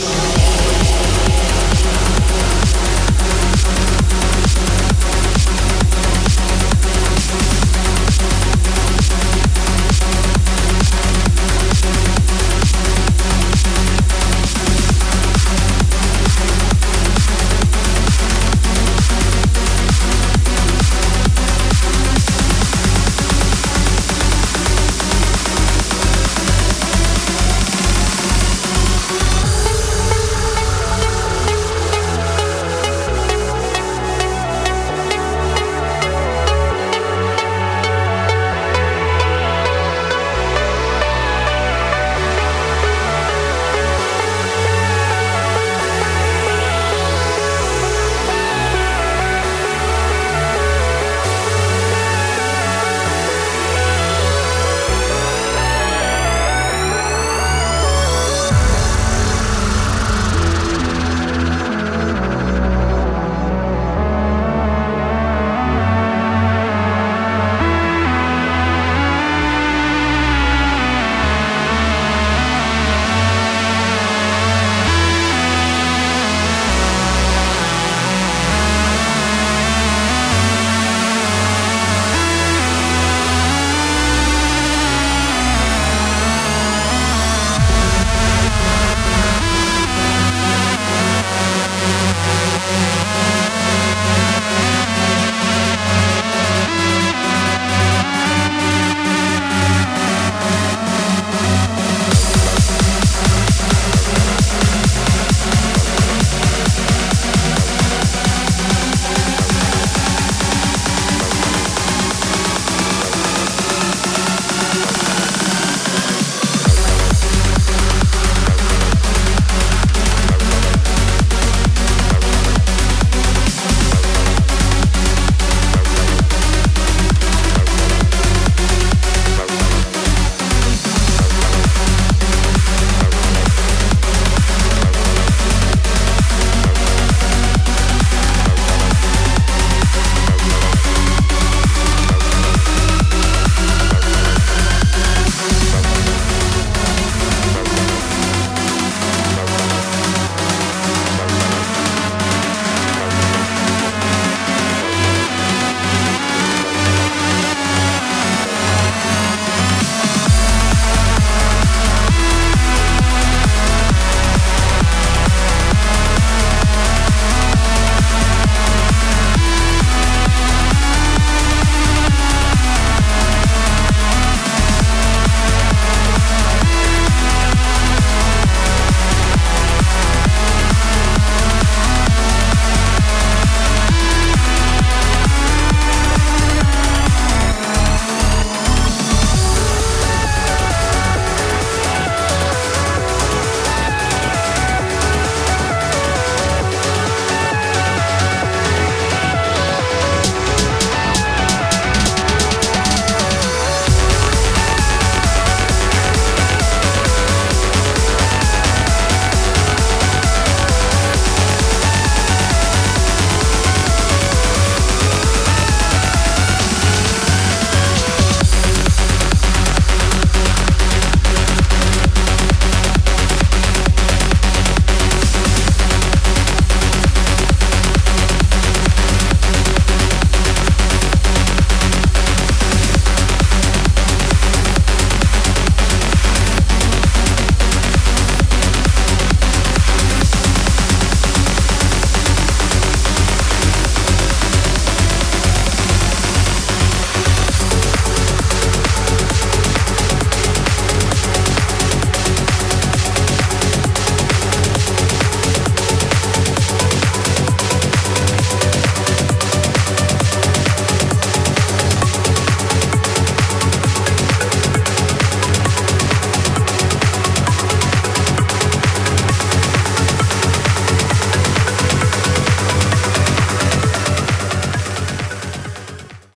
Beat.